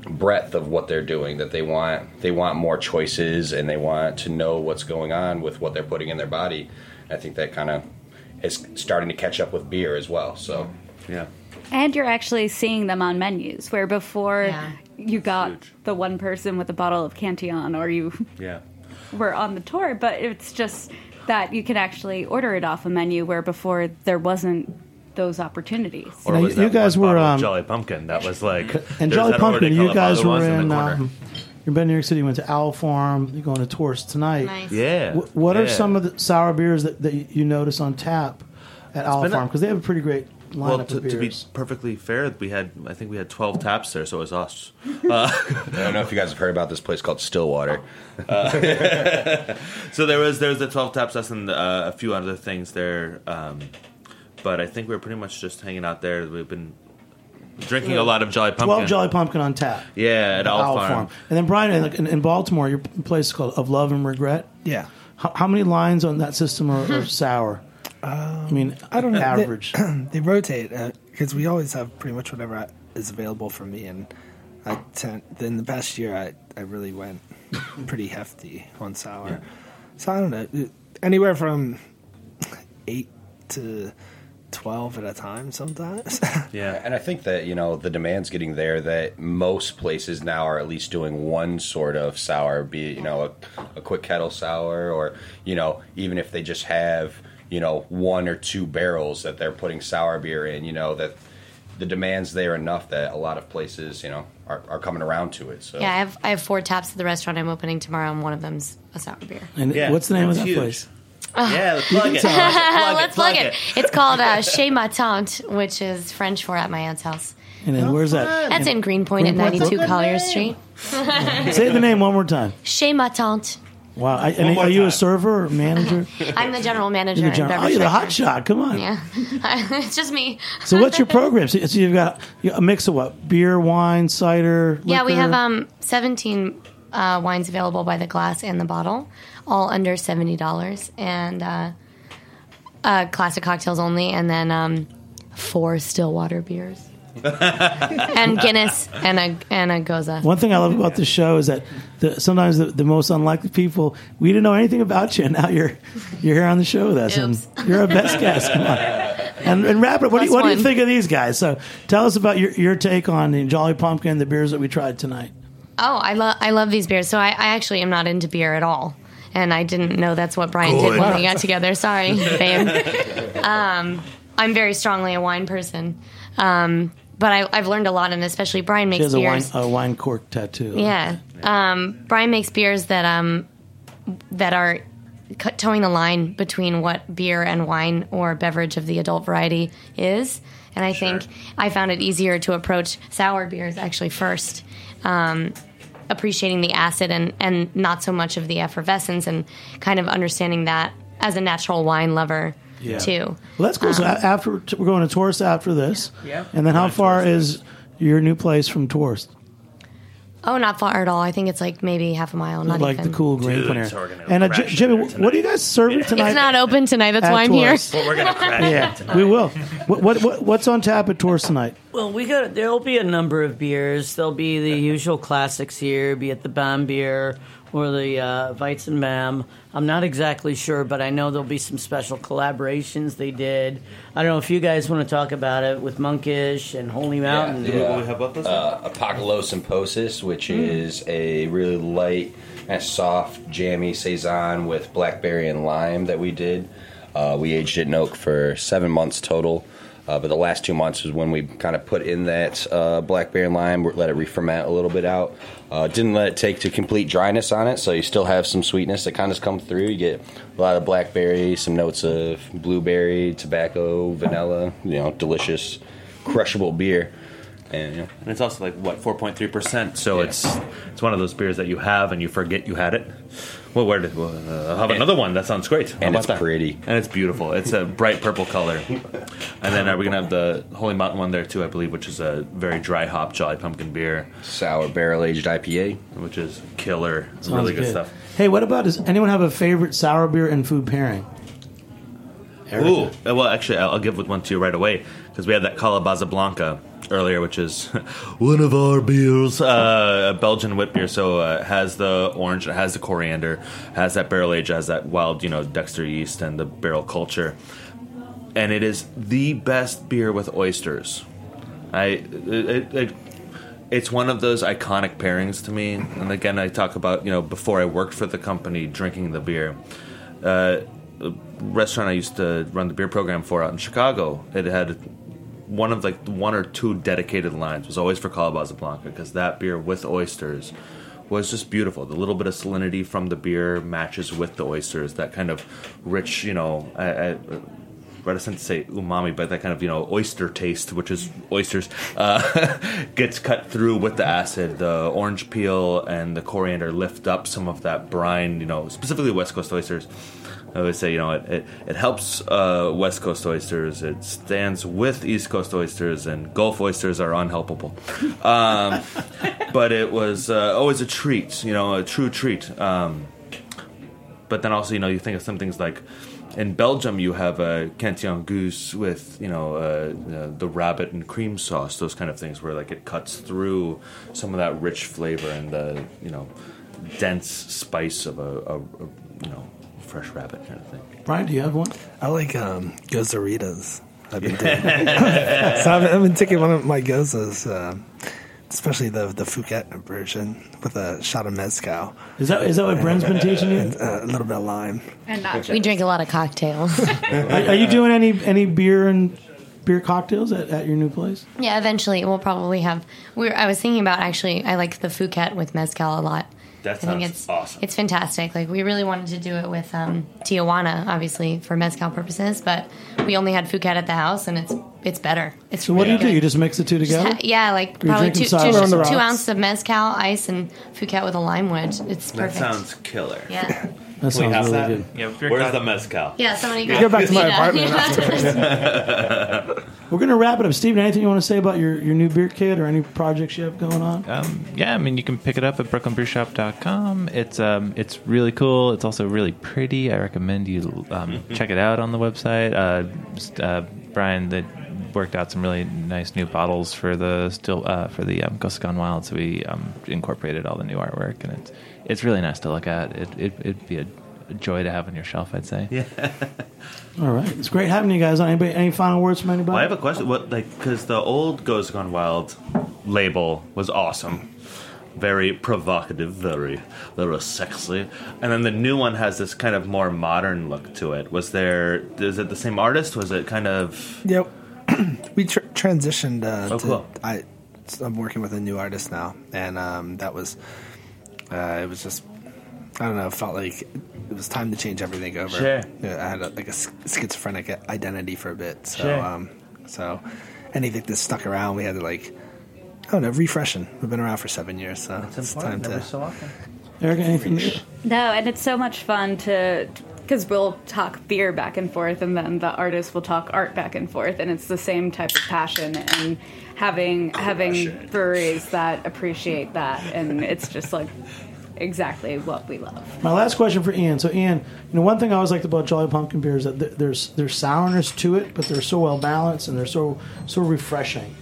breadth of what they're doing that they want they want more choices and they want to know what's going on with what they're putting in their body i think that kind of is starting to catch up with beer as well so Yeah. And you're actually seeing them on menus where before Yeah. you got Huge. the one person with a bottle of Cantillon or you Yeah. were on the tour, but it's just that you can actually order it off a menu where before there wasn't those opportunities. Or Now, was you that guys one were, um, Jolly Pumpkin that was like And Jolly that, or what do Pumpkin, you guys were ones in. Um, you've been in New York City. You went to Owl Farm. You're going to Tørst tonight. Nice. yeah. Wh- What are some of the sour beers that, that you notice on tap at Owl Farm? Because they have a pretty great lineup Well, to, to be perfectly fair, we had I think we had twelve taps there, so it was us. I don't know if you guys have heard about this place called Stillwater. So there was there was the twelve taps us and uh, a few other things there, um, but I think we were pretty much just hanging out there. We've been drinking a lot of Jolly Pumpkin. Twelve Jolly Pumpkin on tap. Yeah, at Owl, Farm. And then Brian, in, in, in Baltimore, your place is called Of Love and Regret. Yeah. How, how many lines on that system are, are hmm. sour? Um, I mean, I don't know. Average. They, rotate uh, because we always have pretty much whatever is available for me, and I tend. In the past year, I I really went pretty hefty on sour. So I don't know, anywhere from eight to twelve at a time sometimes. Yeah, And I think that, you know, the demand's getting there that most places now are at least doing one sort of sour, be it, you know, a, a quick kettle sour or, you know, even if they just have, you know, one or two barrels that they're putting sour beer in, you know, that the demand's there enough that a lot of places, you know, are, are coming around to it. So Yeah, I have I have four taps at the restaurant I'm opening tomorrow, and one of them's a sour beer. And Yeah, what's the name of that huge. place? Yeah. Plug it. Plug it. Let's plug it. It's called uh, Chez Ma Tante, which is French for at my aunt's house. And then where's that? That's in Greenpoint at 92 Calyer Street. Say the name one more time. Chez Ma Tante. Wow. I, and more are you a server or manager? I'm the general manager. You're the general- oh, you're the hot shot. Come on. Yeah, it's just me. So what's your program? So, so you've got a mix of what? Beer, wine, cider. Yeah, we have um 17 uh, wines available by the glass and the bottle, all under seventy dollars, and uh, uh, classic cocktails only, and then um, four Stillwater beers, and Guinness, and a and a Gose. One thing I love about the show is that the, sometimes the, the most unlikely people we didn't know anything about you, and now you're you're here on the show with us, Oops. and you're our best guest. Come on. And, and Rapid, what, do you, what do you think of these guys? So tell us about your, your take on the Jolly Pumpkin, the beers that we tried tonight. Oh, I love I love these beers. So I, I actually am not into beer at all, and I didn't know that's what Brian did when we got together. Sorry, babe. um, I'm very strongly a wine person, um, but I, I've learned a lot, and especially Brian She makes has a wine, beers. a wine cork tattoo. Yeah, um, Brian makes beers that um that are cut- towing the line between what beer and wine or beverage of the adult variety is. And I think I found it easier to approach sour beers actually first, um, appreciating the acid and, and not so much of the effervescence and kind of understanding that as a natural wine lover Yeah. too. Well, that's cool. so um, after we're going to Tørst after this. Yeah. And then how far is your new place from Tørst? Oh, not far at all. I think it's like maybe half a mile. Not like even. the cool green Dude, one here. so we're gonna And uh, J- crash Jimmy, there what are you guys serving tonight? It's not open tonight. That's At why I'm here. Tørst? Well, we're gonna crash Yeah, tonight. we will. What, what, what what's on tap at Tørst tonight? Well, we got there'll be a number of beers. There'll be the usual classics here, be it the Bam Bière or the uh, and Mam. I'm not exactly sure, but I know there'll be some special collaborations they did. I don't know if you guys want to talk about it with Monkish and Holy Mountain. Yeah. We have both uh, Apocalypse Symposis, which Hmm. is a really light and soft, jammy saison with blackberry and lime that we did. Uh, we aged it in oak for seven months total. Uh, but the last two months was when we kind of put in that uh, blackberry and lime, let it re-ferment a little bit out. Uh, didn't let it take to complete dryness on it, so you still have some sweetness that kind of comes through. You get a lot of blackberry, some notes of blueberry, tobacco, vanilla. You know, delicious, crushable beer. And you know, And it's also like what 4.3 percent. So it's it's one of those beers that you have and you forget you had it. Well, where did well, uh, I'll have another one? That sounds great. How and it's that? pretty. and it's beautiful. It's a bright purple color. And then are we gonna have the Holy Mountain one there too? I believe, which is a very dry hop Jolly Pumpkin beer, sour barrel aged IPA. which is killer. Sounds really good, stuff. Hey, what about does anyone have a favorite sour beer and food pairing? Ooh, uh, well, actually, I'll I'll give one to you right away because we had that Calabaza Blanca earlier, which is one of our beers, uh, a Belgian wit beer. So uh, has the orange, it has the coriander, has that barrel age, has that wild, you know, Dekkera yeast and the barrel culture, and it is the best beer with oysters. I it, it, it it's one of those iconic pairings to me. And again, I talk about you know before I worked for the company, drinking the beer. Uh, restaurant I used to run the beer program for out in Chicago, it had one of like one or two dedicated lines was always for Calabaza Blanca because that beer with oysters was just beautiful. The little bit of salinity from the beer matches with the oysters. That kind of rich, you know, I, I, reticent to say umami, but that kind of you know oyster taste, which is oysters, uh, gets cut through with the acid. The orange peel and the coriander lift up some of that brine. You know, specifically West Coast oysters. I always say, you know, it, it, it helps uh, West Coast oysters. It stands with East Coast oysters, and Gulf oysters are unhelpable. Um, but it was uh, always a treat, you know, a true treat. Um, but then also, you know, you think of some things like in Belgium, you have a Cantillon Gueuze with, you know, uh, uh, the rabbit and cream sauce, those kind of things where like it cuts through some of that rich flavor and the, you know, dense spice of a, a, a you know, fresh rabbit kind of thing. Brian, do you have one? I like um, Gozeritas. I've been doing. so I've, I've been taking one of my goses, uh, especially the the Phuket version with a shot of mezcal, Is that is that what Bren's been teaching you? and uh, a little bit of lime. And not We drink a lot of cocktails. Are, are you doing any any beer and beer cocktails at, at your new place? yeah, eventually we'll probably have. We're, I was thinking about actually. I like the Phuket with mezcal a lot. That I think it's awesome. It's fantastic. Like we really wanted to do it with um, Tijuana, obviously for mezcal purposes, but we only had Phuket at the house, and it's it's better. It's So what do you really do? You just mix the two together? yeah, like you're probably drinking two, two, on the two rocks? ounces of mezcal, ice, and Phuket with a lime wedge. It's perfect. That perfect. sounds killer. yeah, That sounds really good. Yeah, Where's cock- the mezcal? yeah. Somebody Go back to my apartment after. We're gonna wrap it up. Steven, anything you want to say about your, your new beer kit or any projects you have going on? Um, yeah, I mean, you can pick it up at brooklynbrewshop.com. It's um, it's really cool. It's also really pretty. I recommend you um, check it out on the website. Uh, uh, Brian that worked out some really nice new bottles for the still uh, for the um, Gose Gone Wild, so we um, incorporated all the new artwork, and it's it's really nice to look at. It, it it'd be a a joy to have on your shelf. I'd say. Yeah. All right, it's great having you guys on. Anybody, any final words from anybody? Well, I have a question. What like because the old Gose Gone Wild label was awesome, very provocative, very very sexy, and then the new one has this kind of more modern look to it. Was there? Is it the same artist? Was it kind of? Yep. we tr- transitioned. Uh, Oh, to, cool. I, I'm working with a new artist now, and um, that was. Uh, it was just. I don't know. It felt like it was time to change everything over. Sure. Yeah, I had a, like a schizophrenic identity for a bit, so Sure. um, so anything that stuck around, we had to like. I don't know, refreshing. We've been around for seven years, so it's time to. so often. Eric, anything? No, and it's so much fun to because we'll talk beer back and forth, and then the artist will talk art back and forth, and it's the same type of passion and having oh, having breweries that appreciate that, and it's just like exactly what we love. My last question for Iain. So, Iain, you know, one thing I always liked about Jolly Pumpkin beer is that th- there's there's sourness to it, but they're so well balanced and they're so so refreshing.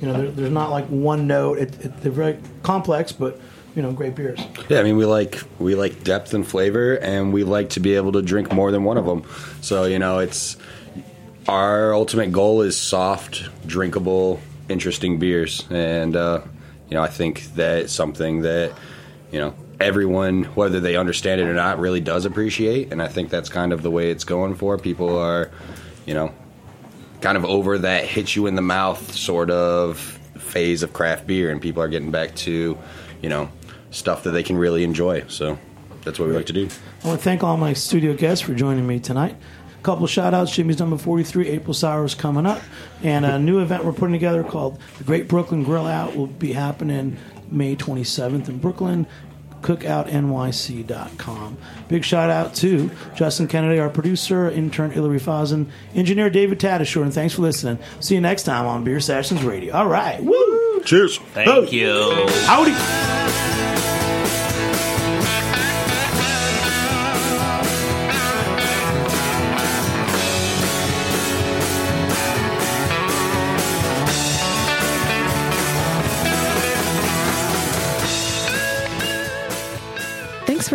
You know, there's not like one note. It, it, they're very complex, but you know, great beers. Yeah, I mean, we like we like depth and flavor, and we like to be able to drink more than one of them. So you know, it's our ultimate goal is soft, drinkable, interesting beers, and uh, you know, I think that's something that you know everyone, whether they understand it or not, really does appreciate, and I think that's kind of the way it's going for. People are, you know, kind of over that hit you in the mouth sort of phase of craft beer, and people are getting back to, you know, stuff that they can really enjoy. So that's what we like to do. I want to thank all my studio guests for joining me tonight. A couple shout outs. Jimmy's number 43, April Sour is coming up. And a new event we're putting together called the Great Brooklyn Grill Out will be happening May 27th in Brooklyn. CookoutNYC.com. Big shout out to Justin Kennedy, our producer, intern Hillary Fozen, engineer David Tadashore, and thanks for listening. See you next time on Beer Sessions Radio. All right. Woo! Cheers. Thank you. Howdy.